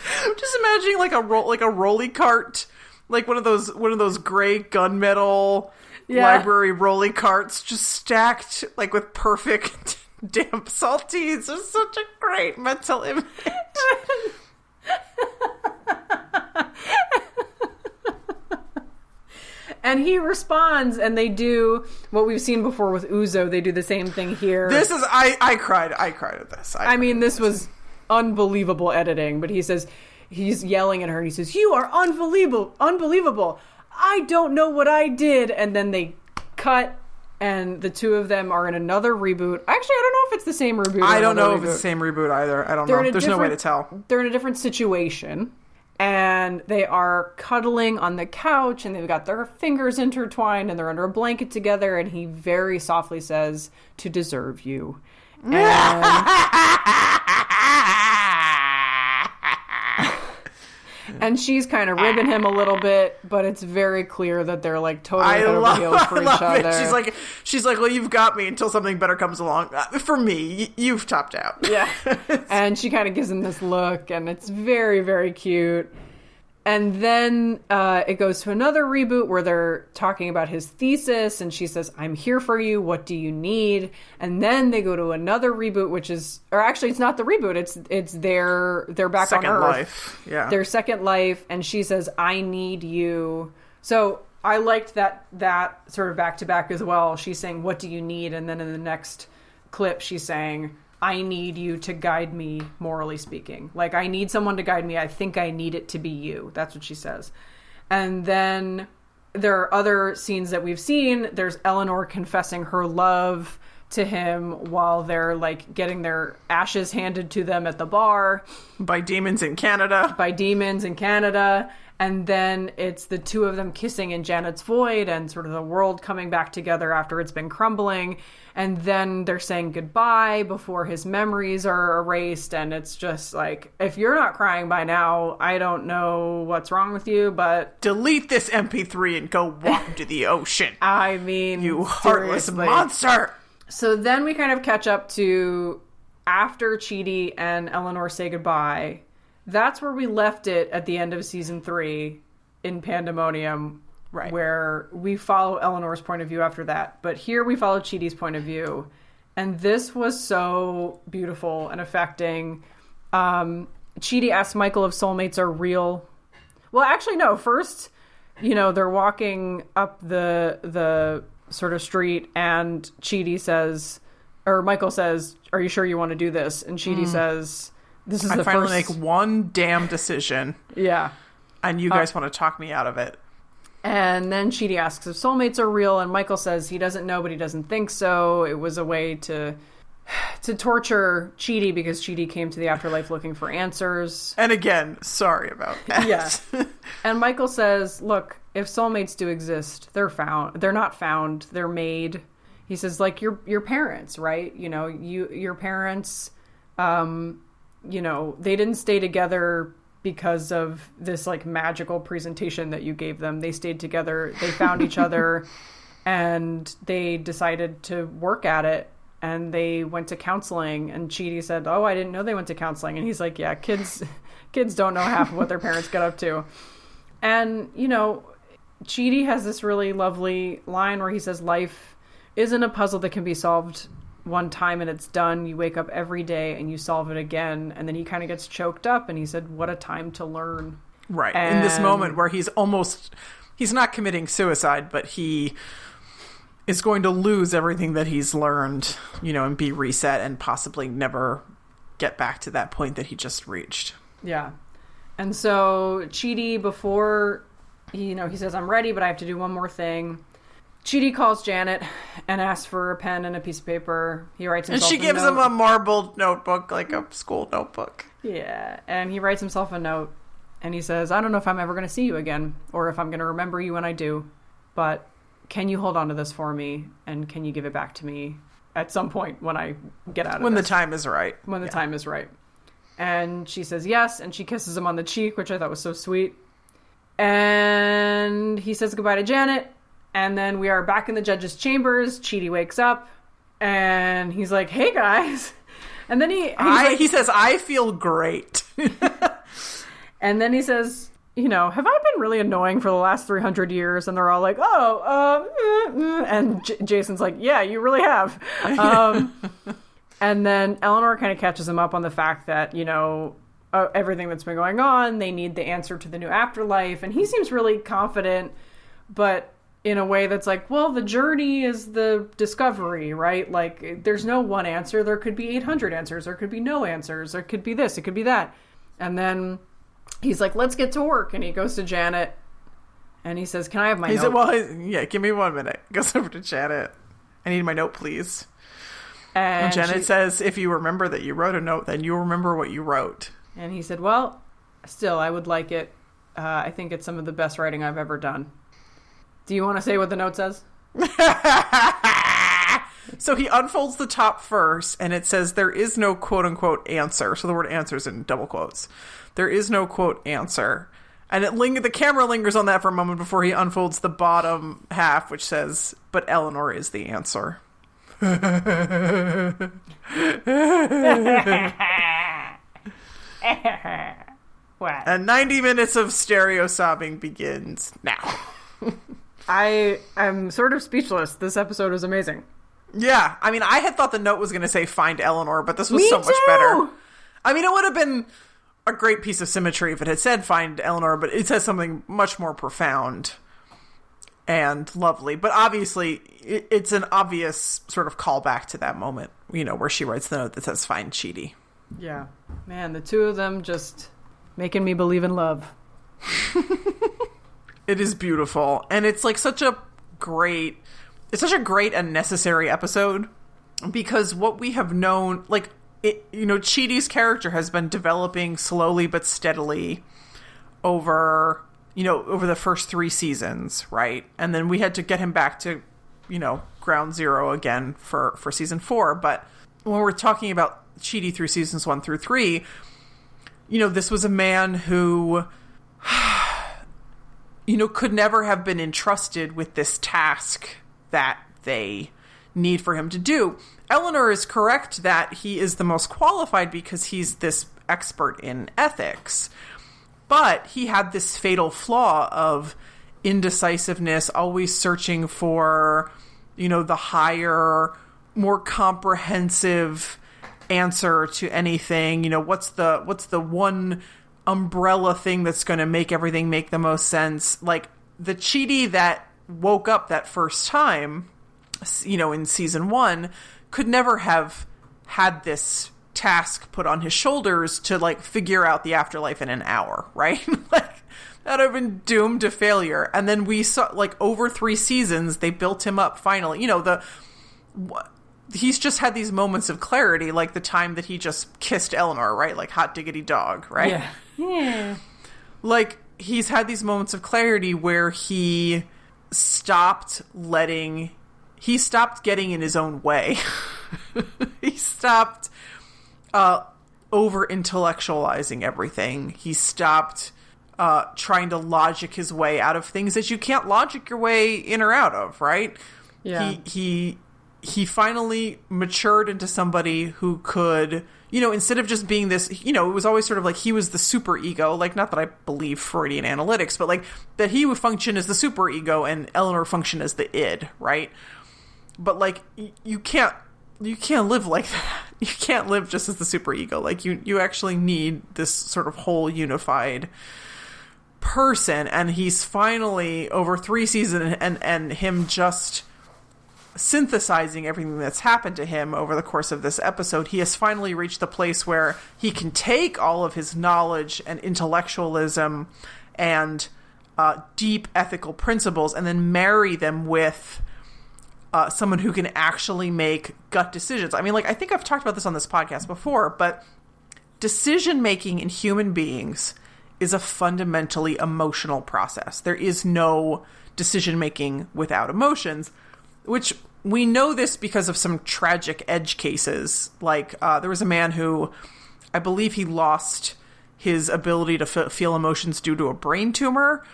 I'm Just imagining like a roll, like a rolly cart, like one of those one of those gray gunmetal
Yeah.
library rolly carts, just stacked like with perfect damp saltines. is such a great mental image.
and he responds, and they do what we've seen before with Uzo. They do the same thing here.
This is I I cried I cried at this. I,
I mean, this was unbelievable editing, but he says, he's yelling at her, and he says, You are unbelievable, unbelievable. I don't know what I did. And then they cut, and the two of them are in another reboot. Actually, I don't know if it's the same reboot.
I don't know if it's the same reboot either. I don't
They're
know. There's no way to tell.
They're in a different situation. And they are cuddling on the couch, and they've got their fingers intertwined, and they're under a blanket together. And he very softly says, "To deserve you." And and she's kind of ribbing him a little bit, but it's very clear that they're like totally
I love,
heels for
I
each other.
it. She's like, she's like, well, you've got me until something better comes along. Uh, For me, you've topped out.
yeah, and she kind of gives him this look, and it's very very cute. And then uh, it goes to another reboot where they're talking about his thesis, and she says, "I'm here for you. What do you need?" And then they go to another reboot, which is, or actually, it's not the reboot. It's it's their they're back
Second
on Earth.
life. Yeah.
their second life and she says i need you so i liked that that sort of back to back as well she's saying what do you need and then in the next clip she's saying i need you to guide me morally speaking. Like i need someone to guide me. I think i need it to be you. That's what she says. And then there are other scenes that we've seen. There's eleanor confessing her love to him while they're like getting their ashes handed to them at the bar.
By demons in Canada.
by demons in Canada. And then it's the two of them kissing in Janet's void and sort of the world coming back together after it's been crumbling. And then they're saying goodbye before his memories are erased. And it's just like, if you're not crying by now, I don't know what's wrong with you. But
Delete this MP3 and go walk to the ocean.
I mean,
You heartless
seriously.
monster.
So then we kind of catch up to after Chidi and Eleanor say goodbye. That's where we left it at the end of season three in Pandemonium,
Right.
where we follow Eleanor's point of view after that. But here we follow Chidi's point of view. And this was so beautiful and affecting. Um, Chidi asks Michael if soulmates are real. Well, actually, no. First, you know, they're walking up the the sort of street, and Chidi says, or Michael says, "Are you sure you want to do this?" And Chidi says, This is
I
the
finally
first.
make one damn decision,
yeah.
and you guys want to talk me out of it.
And then Chidi asks if soulmates are real, and Michael says he doesn't know, but he doesn't think so. It was a way to to torture Chidi because Chidi came to the afterlife looking for answers.
And again, sorry about that.
Yeah. And Michael says, "Look, if soulmates do exist, they're found. They're not found. They're made." He says, "Like your your parents, right? You know, you your parents, um, you know, they didn't stay together because of this like magical presentation that you gave them. They stayed together. They found each other, and they decided to work at it." And they went to counseling, and Chidi said, "Oh, I didn't know they went to counseling." And he's like, "Yeah, kids, kids don't know half of what their parents get up to." And, you know, Chidi has this really lovely line where he says, Life isn't a puzzle that can be solved one time and it's done. You wake up every day and you solve it again. And then he kind of gets choked up and he said, What a time to learn.
Right. In this moment where he's almost he's not committing suicide, but he is going to lose everything that he's learned, you know, and be reset and possibly never get back to that point that he just reached.
Yeah. And so Chidi, before, he, you know, he says, I'm ready, but I have to do one more thing. Chidi calls Janet and asks for a pen and a piece of paper. He writes
And she gives him a marbled notebook, like a school notebook.
Yeah, and he writes himself a note and he says, I don't know if I'm ever going to see you again or if I'm going to remember you when I do, but can you hold on to this for me and can you give it back to me at some point when I get out of
When the time is right.
when the time is right? And she says yes, and she kisses him on the cheek, which I thought was so sweet. And he says goodbye to Janet, and then we are back in the judge's chambers. Chidi wakes up, and he's like, "Hey guys," and then he
I,
like-
he says, I feel great.
And then he says, you know, have I been really annoying for the last 300 years? And they're all like, oh, uh, uh, uh," and J- Jason's like, yeah, you really have. Um, and then Eleanor kind of catches him up on the fact that, you know, uh, everything that's been going on, they need the answer to the new afterlife. And he seems really confident, but in a way that's like, well, the journey is the discovery, right? Like, there's no one answer. There could be 800 answers. There could be no answers. There could be this. It could be that. And then he's like, let's get to work. And he goes to Janet and he says, can I have my
He
note?
said, well, yeah, give me one minute. Goes over to Janet. I need my note, please.
and,
And Janet
she-
says, if you remember that you wrote a note, then you'll remember what you wrote.
and he said, well, still, I would like it. Uh, I think it's some of the best writing I've ever done. Do you want to say what the note says?
So he unfolds the top first, and it says, There is no quote unquote answer. So the word answer is in double quotes. There is no quote answer. And it ling- the camera lingers on that for a moment before he unfolds the bottom half, which says, But Eleanor is the answer.
Wow.
And 90 minutes of stereo sobbing begins now.
I am sort of speechless. This episode was amazing.
Yeah, I mean, I had thought the note was going to say find Eleanor, but this was
Me
so much better. I mean, it would have been a great piece of symmetry if it had said find Eleanor, but it says something much more profound and lovely. But obviously, it, it's an obvious sort of callback to that moment, you know, where she writes the note that says find Chidi.
Yeah. Man, the two of them just making me believe in love.
It is beautiful, and it's like such a great, it's such a great and necessary episode because what we have known, like it, you know, Chidi's character has been developing slowly but steadily over, you know, over the first three seasons, right? And then we had to get him back to, you know, ground zero again for for season four. But when we're talking about Chidi through seasons one through three, you know, this was a man who you know, could never have been entrusted with this task that they need for him to do. Eleanor is correct that he is the most qualified because he's this expert in ethics. But he had this fatal flaw of indecisiveness, always searching for, you know, the higher, more comprehensive answer to anything. You know, what's the what's the one umbrella thing that's going to make everything make the most sense? Like the Chidi that woke up that first time, you know, in season 1 could never have had this task put on his shoulders to like figure out the afterlife in an hour, right? like that would have been doomed to failure. And then we saw like over three seasons, they built him up finally. You know, the he's just had these moments of clarity, like the time that he just kissed Eleanor, right? Like hot diggity dog, right?
Yeah. Yeah.
like he's had these moments of clarity where he stopped letting he stopped getting in his own way he stopped uh over intellectualizing everything he stopped uh trying to logic his way out of things that you can't logic your way in or out of right
Yeah.
he he he finally matured into somebody who could you know instead of just being this you know it was always sort of like he was the super ego like not that i believe freudian analytics but like that he would function as the super ego and eleanor function as the id right? But like y- you can't you can't live like that. You can't live just as the super ego. Like you you actually need this sort of whole unified person and he's finally over three seasons and and him just synthesizing everything that's happened to him over the course of this episode, he has finally reached the place where he can take all of his knowledge and intellectualism and uh, deep ethical principles and then marry them with uh, someone who can actually make gut decisions. I mean, like, I think I've talked about this on this podcast before, but decision making in human beings is a fundamentally emotional process. There is no decision making without emotions, which we know this because of some tragic edge cases. Like uh, there was a man who, I believe, he lost his ability to f- feel emotions due to a brain tumor,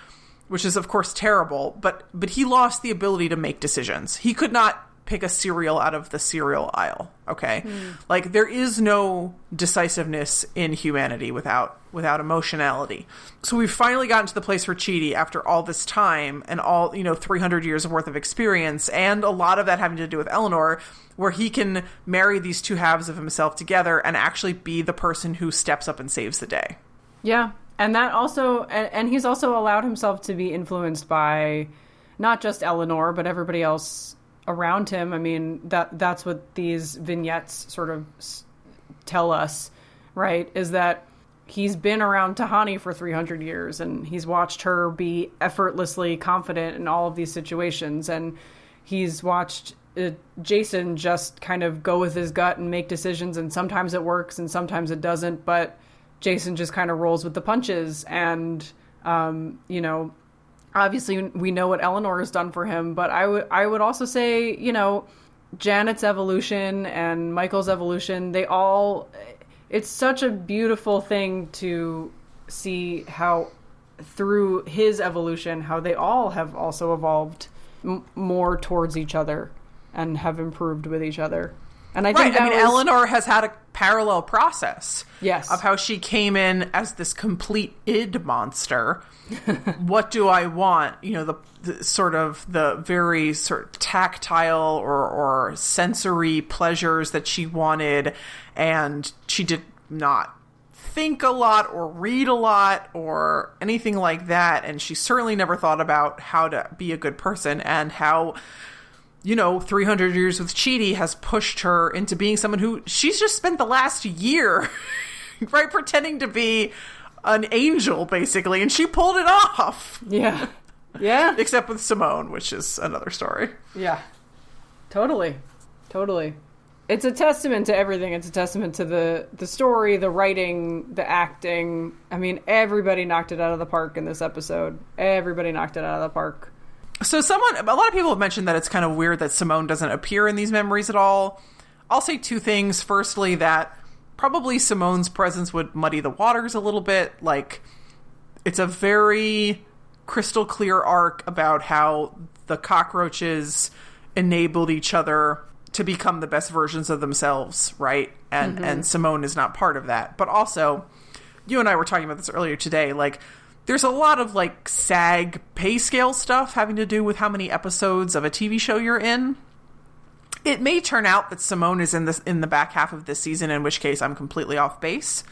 which is of course terrible. But but he lost the ability to make decisions. He could not pick a cereal out of the cereal aisle. Okay, like there is no decisiveness in humanity without without emotionality. So we've finally gotten to the place for Chidi after all this time and all you know 300 years worth of experience, and a lot of that having to do with Eleanor, where he can marry these two halves of himself together and actually be the person who steps up and saves the day.
Yeah, and that also, and, and he's also allowed himself to be influenced by not just Eleanor, but everybody else around him. I mean, that that's what these vignettes sort of tell us, right? Is that he's been around Tahani for 300 years and he's watched her be effortlessly confident in all of these situations and he's watched uh, Jason just kind of go with his gut and make decisions and sometimes it works and sometimes it doesn't but Jason just kind of rolls with the punches and um, you know obviously we know what Eleanor has done for him but I would I would also say you know Janet's evolution and Michael's evolution they all it's such a beautiful thing to see how through his evolution how they all have also evolved m- more towards each other and have improved with each other and I think
Right. I mean,
was-
Eleanor has had a parallel process.
Yes.
Of how she came in as this complete id monster. what do I want? You know, the, the sort of the very sort of tactile or, or sensory pleasures that she wanted, and she did not think a lot or read a lot or anything like that. And she certainly never thought about how to be a good person and how you know, 300 years with Chidi has pushed her into being someone who she's just spent the last year, right, pretending to be an angel, basically, and she pulled it off.
yeah yeah
Except with Simone, which is another story.
Yeah. Totally. Totally. It's a testament to everything. It's a testament to the the story, the writing, the acting. I mean, everybody knocked it out of the park in this episode. Everybody knocked it out of the park.
So, someone, a lot of people have mentioned that it's kind of weird that Simone doesn't appear in these memories at all. I'll say two things. Firstly, that probably Simone's presence would muddy the waters a little bit. Like, it's a very crystal clear arc about how the cockroaches enabled each other to become the best versions of themselves, right? And mm-hmm. and Simone is not part of that. But also, you and I were talking about this earlier today, like there's a lot of like SAG pay scale stuff having to do with how many episodes of a TV show you're in. It may turn out that Simone is in this in the back half of this season, in which case I'm completely off base.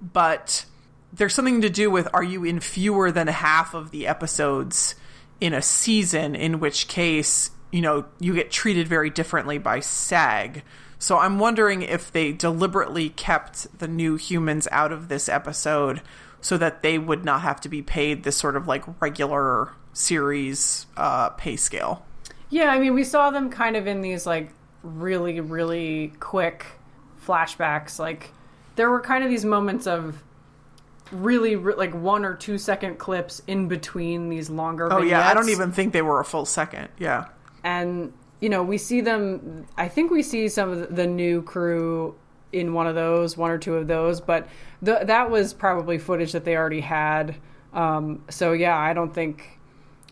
But there's something to do with are you in fewer than half of the episodes in a season, in which case, you know, you get treated very differently by SAG. So I'm wondering if they deliberately kept the new humans out of this episode so that they would not have to be paid this sort of like regular series uh, pay scale.
Yeah, I mean, we saw them kind of in these like really, really quick flashbacks. Like, there were kind of these moments of really, re- like one or two second clips in between these longer.
Oh yeah, I don't even think they were a full second. Yeah.
and you know we see them i think we see some of the new crew in one of those one or two of those but th- that was probably footage that they already had um, so yeah i don't think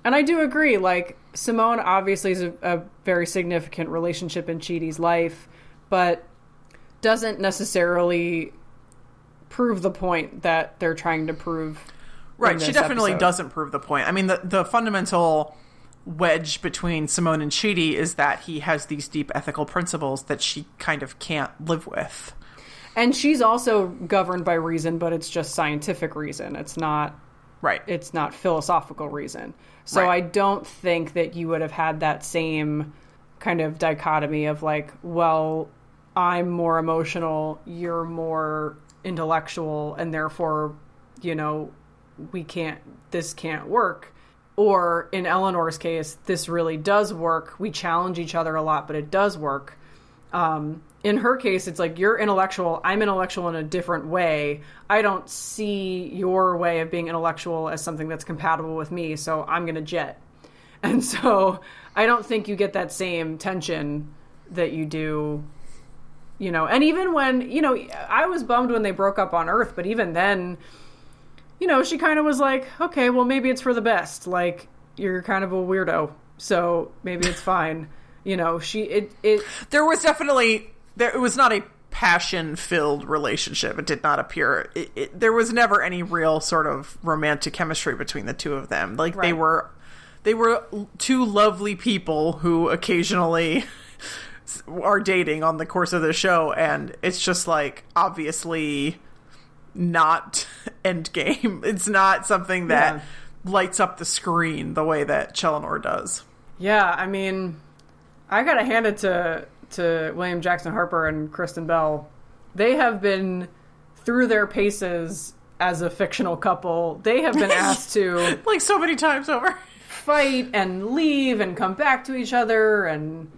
and i do agree like simone obviously is a, a very significant relationship in Chidi's life but doesn't necessarily prove the point that they're trying to prove
Right, she definitely
episode.
doesn't prove the point. I mean, the the fundamental wedge between Simone and Chidi is that he has these deep ethical principles that she kind of can't live with.
and she's also governed by reason but it's just scientific reason it's not
Right.
it's not philosophical reason. So
Right.
I don't think that you would have had that same kind of dichotomy of like, well, I'm more emotional, you're more intellectual, and therefore, you know, we can't, this can't work. Or in Eleanor's case, this really does work. We challenge each other a lot, but it does work um, in her case, it's like you're intellectual. I'm intellectual in a different way. I don't see your way of being intellectual as something that's compatible with me, so I'm going to jet. And so I don't think you get that same tension that you do, you know. And even when, you know, I was bummed when they broke up on Earth, but even then, you know, she kind of was like, okay, well, maybe it's for the best. Like, you're kind of a weirdo, so maybe it's fine. You know, she, it, it,
There was definitely there. It was not a passion filled relationship. It did not appear. It, it, there was never any real sort of romantic chemistry between the two of them. Like they were, they were two lovely people who occasionally are dating on the course of the show, and it's just like obviously not endgame. It's not something that
Yeah.
lights up the screen the way that Chelinor does.
Yeah, I mean, I gotta hand it to to William Jackson Harper and Kristen Bell. They have been through their paces as a fictional couple. They have been asked to
Like so many times over.
fight and leave and come back to each other and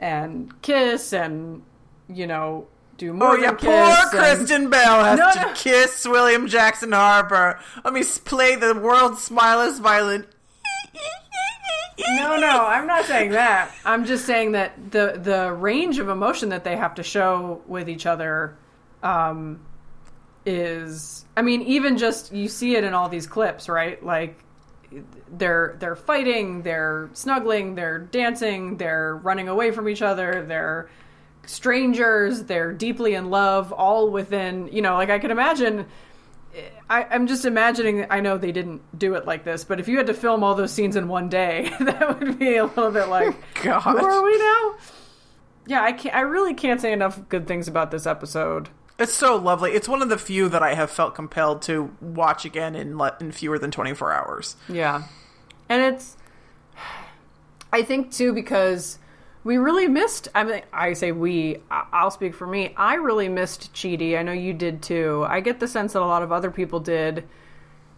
and kiss and you know do more
Oh yeah, poor
and-
Kristen Bell has
No,
to
no.
kiss William Jackson Harper. Let me play the world's smilest violin.
No, no, I'm not saying that. I'm just saying that the the range of emotion that they have to show with each other um, is. I mean, even just you see it in all these clips, right? Like they're they're fighting, they're snuggling, they're dancing, they're running away from each other, they're strangers, they're deeply in love, all within. You know, like I can imagine. I, I'm just imagining. I know they didn't do it like this, but if you had to film all those scenes in one day, that would be a little bit like,
God.
who are we now? Yeah, I can't. I really can't say enough good things about this episode.
It's so lovely. It's one of the few that I have felt compelled to watch again in le- in fewer than 24 hours.
Yeah, and it's. I think too because we really missed. I mean, I say we. I'll speak for me. I really missed Chidi. I know you did too. I get the sense that a lot of other people did.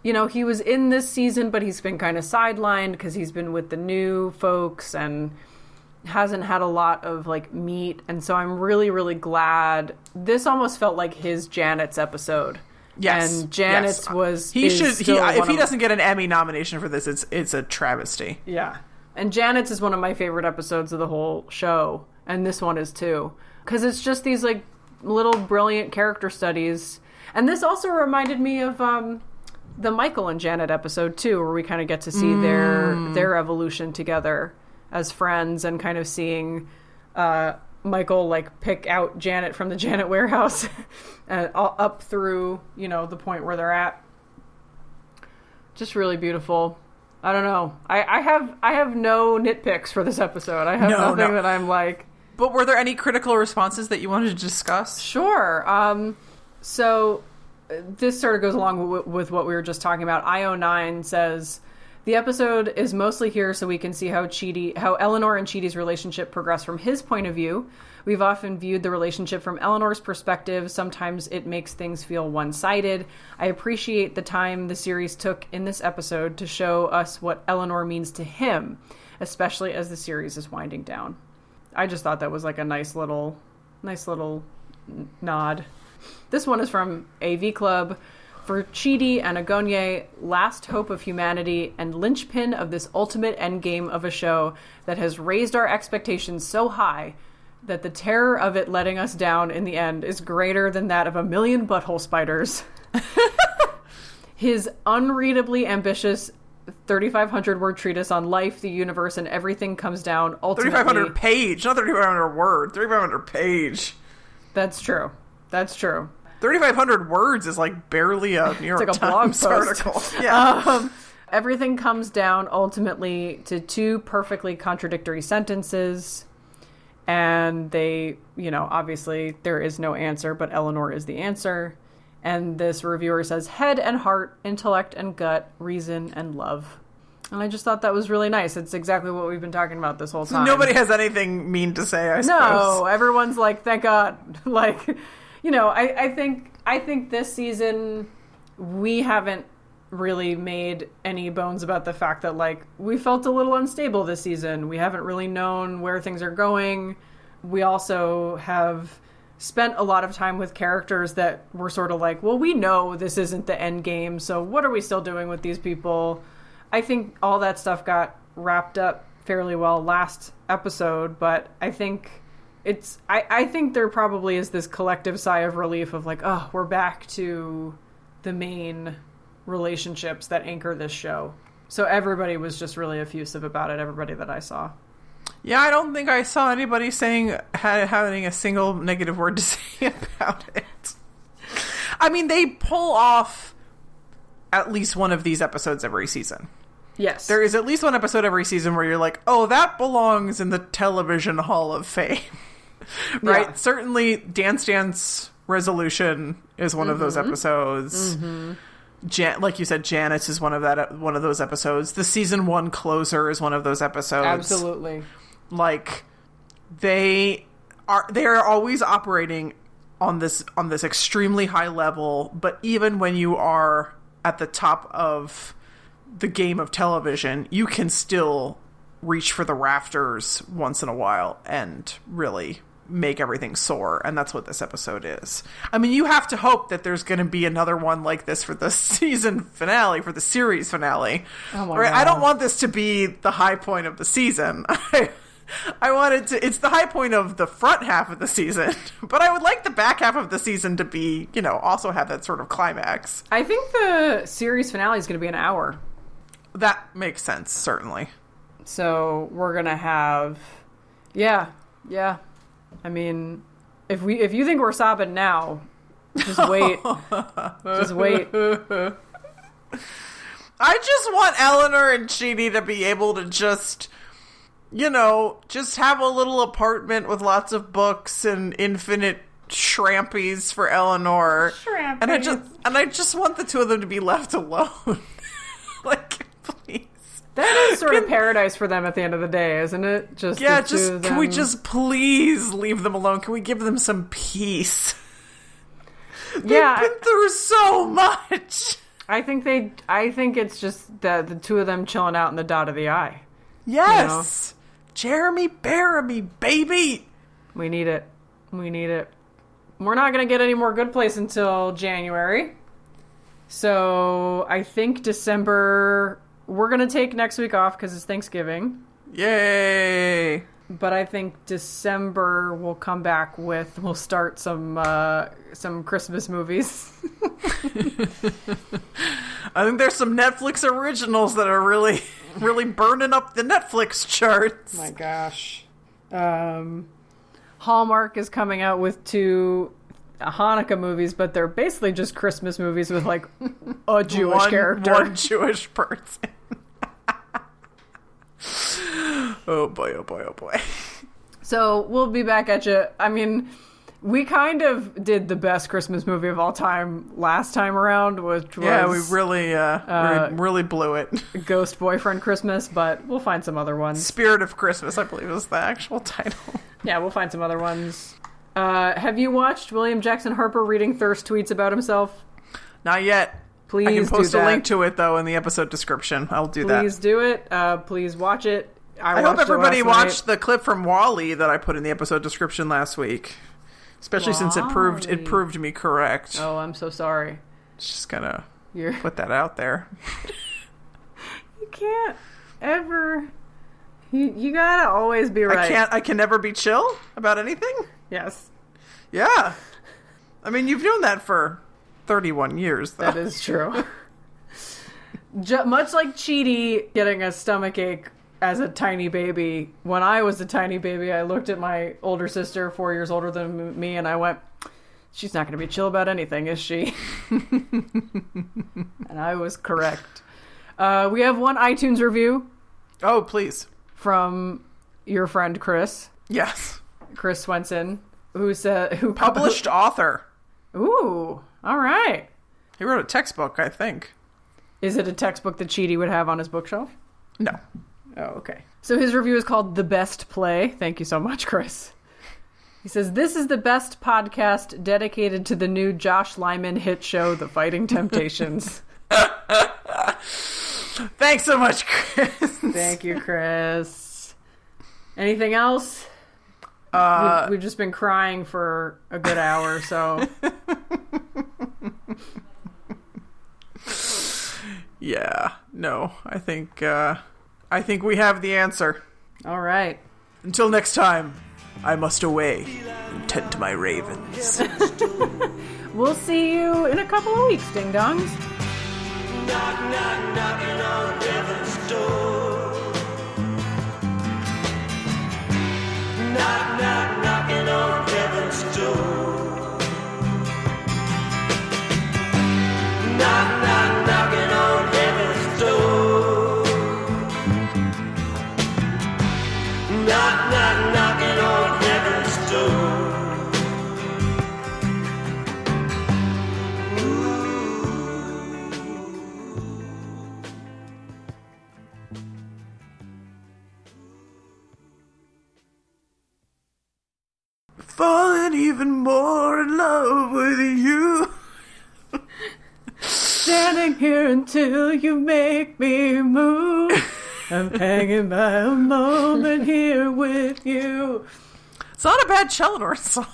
You know, he was in this season, but he's been kind of sidelined because he's been with the new folks and hasn't had a lot of like meat. And so I'm really, really glad. This almost felt like his Janet's episode.
Yes,
and Janet's
yes.
was
He should. He, if he doesn't get an Emmy nomination for this, it's it's a travesty.
Yeah. And Janet's is one of my favorite episodes of the whole show. And this one is too. Because it's just these like little brilliant character studies. And this also reminded me of um, the Michael and Janet episode too, where we kind of get to see their their evolution together as friends and kind of seeing uh, Michael like pick out Janet from the Janet warehouse and all- up through, you know, the point where they're at just really beautiful. I don't know. I, I have I have no nitpicks for this episode. I have
No,
nothing
no.
that I'm like
But were there any critical responses that you wanted to discuss?
sure. Um, so uh, this sort of goes along with, with what we were just talking about. IO9 says The episode is mostly here so we can see how Chidi, how Eleanor and Chidi's relationship progress from his point of view. We've often viewed the relationship from Eleanor's perspective. Sometimes it makes things feel one-sided. I appreciate the time the series took in this episode to show us what Eleanor means to him, especially as the series is winding down. I just thought that was like a nice little nice little nod. This one is from AV Club for Chidi Anagonye, last hope of humanity and linchpin of this ultimate endgame of a show that has raised our expectations so high that the terror of it letting us down in the end is greater than that of a million butthole spiders. His unreadably ambitious 3,500 word treatise on life, the universe, and everything comes down ultimately.
3,500 page, not 3,500 word. 3,500 page.
That's true. That's true.
3,500 words is like barely a New York
like a blog
Times article. Yeah.
Um, everything comes down ultimately to two perfectly contradictory sentences. And they, you know, obviously there is no answer, but Eleanor is the answer. And this reviewer says head and heart, intellect and gut, reason and love. And I just thought that was really nice. It's exactly what we've been talking about this whole time.
Nobody has anything mean to say, I suppose.
No, everyone's like, thank God. Like, you know, I, I think I think this season we haven't really made any bones about the fact that like we felt a little unstable this season. We haven't really known where things are going. We also have spent a lot of time with characters that were sort of like, well, we know this isn't the end game, so what are we still doing with these people? I think all that stuff got wrapped up fairly well last episode, but I think it's I, I think there probably is this collective sigh of relief of like, oh, we're back to the main relationships that anchor this show. So everybody was just really effusive about it, everybody that I saw.
Yeah, I don't think I saw anybody saying having a single negative word to say about it. I mean, they pull off at least one of these episodes every season.
Yes.
There is at least one episode every season where you're like, "Oh, that belongs in the television Hall of Fame." right?
Yeah.
Certainly Dance Dance Resolution is one of those mm-hmm. episodes. Mm-hmm. Jan- like you said, Janet's is one of that one of those episodes. The season one closer is one of those episodes
Absolutely.
like they are they are always operating on this on this extremely high level but even when you are at the top of the game of television you can still reach for the rafters once in a while and really make everything soar and that's what this episode is i mean you have to hope that there's going to be another one like this for the season finale for the series finale
Oh
Right? i don't want this to be the high point of the season I, I wanted to it's the high point of the front half of the season but i would like the back half of the season to be you know also have that sort of climax
I think the series finale is going to be an hour.
that makes sense certainly
So we're going to have Yeah. Yeah. I mean, if we if you think we're sobbing now, just wait. just wait.
I just want Eleanor and Chidi to be able to just, you know, just have a little apartment with lots of books and infinite shrampies for Eleanor. And I just and I just want the two of them to be left alone. like, please.
That is sort of paradise for them at the end of the day, isn't it? Just
Yeah, just can we just please leave them alone? Can we give them some peace? They've
Yeah,
been through so much.
I think they. I think it's just that the two of them chilling out in the dot of the eye.
Yes. Jeremy Bearimy, baby.
We need it. We need it. We're not gonna get any more Good Place until January. So I think December. We're gonna take next week off because it's Thanksgiving.
Yay.
But I think December we'll come back with. We'll start some uh, some Christmas movies.
I think there's some Netflix originals that are really, really burning up the Netflix charts.
My gosh. Um, Hallmark is coming out with two Hanukkah movies, but they're basically just Christmas movies with like a Jewish
one,
character.
One Jewish person. oh boy, oh boy, oh boy.
So we'll be back at you. I mean, We kind of did the best Christmas movie of all time last time around, which was
Yeah, we really, uh, we really blew it.
Ghost Boyfriend Christmas, but we'll find some other ones.
Spirit of Christmas, I believe, is the actual title.
Yeah, we'll find some other ones. Uh, have you watched William Jackson Harper reading thirst tweets about himself?
Not yet.
Please
I can post a link to it though in the episode description. I'll do that.
Please do it. Uh, please watch it. I,
I hope everybody watched the clip from Wally that I put in the episode description last week. Especially since it proved it proved me correct.
Oh, I'm so sorry.
Just gonna
You're
put that out there.
you can't ever. You you gotta always be right.
I can't I can never be chill about anything?
Yes,
Yeah. I mean you've known that for thirty one years though.
that is true. Ju- much like Chidi getting a stomach ache as a tiny baby, when I was a tiny baby, I looked at my older sister, four years older than me, and I went, "She's not going to be chill about anything, is she?" and I was correct. Uh, we have one iTunes review
Oh please.
from your friend Chris,
Yes.
Chris Swenson, who said who
Published author.
Ooh, all right.
He wrote a textbook, I think.
Is it a textbook that Chidi would have on his bookshelf?
No.
Oh, okay. So his review is called The Best Play. Thank you so much, Chris. He says, This is the best podcast dedicated to the new Josh Lyman hit show, The Fighting Temptations.
Thanks so much, Chris.
Thank you, Chris. Anything else?
Uh,
we've, we've just been crying for a good hour, so
yeah. No. I think uh I think we have the answer.
all right.
Until next time, I must away and tend to my ravens.
We'll see you in a couple of weeks, ding dongs.
Knock, knock, knocking on heaven's door. Knock, knock,
Falling even more in love with you.
Standing here until you make me move. I'm hanging by a moment here with you.
It's not a bad Chellenor song.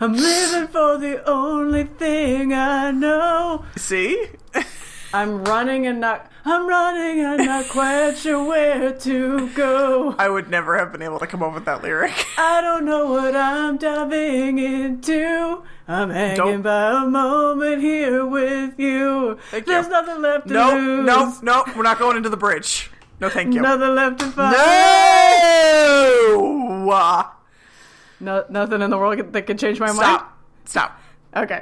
I'm living for the only thing I know.
See?
I'm running and not. I'm running I'm not quite sure where to go.
I would never have been able to come up with that lyric.
I don't know what I'm diving into. I'm hanging
Don't-
by a moment here with you.
Thank you.
There's nothing left to
No,
lose.
no, no, we're not going into the bridge. No, thank you.
Nothing left to find.
No!
No, nothing in the world that could change my mind.
Stop. Stop.
Okay.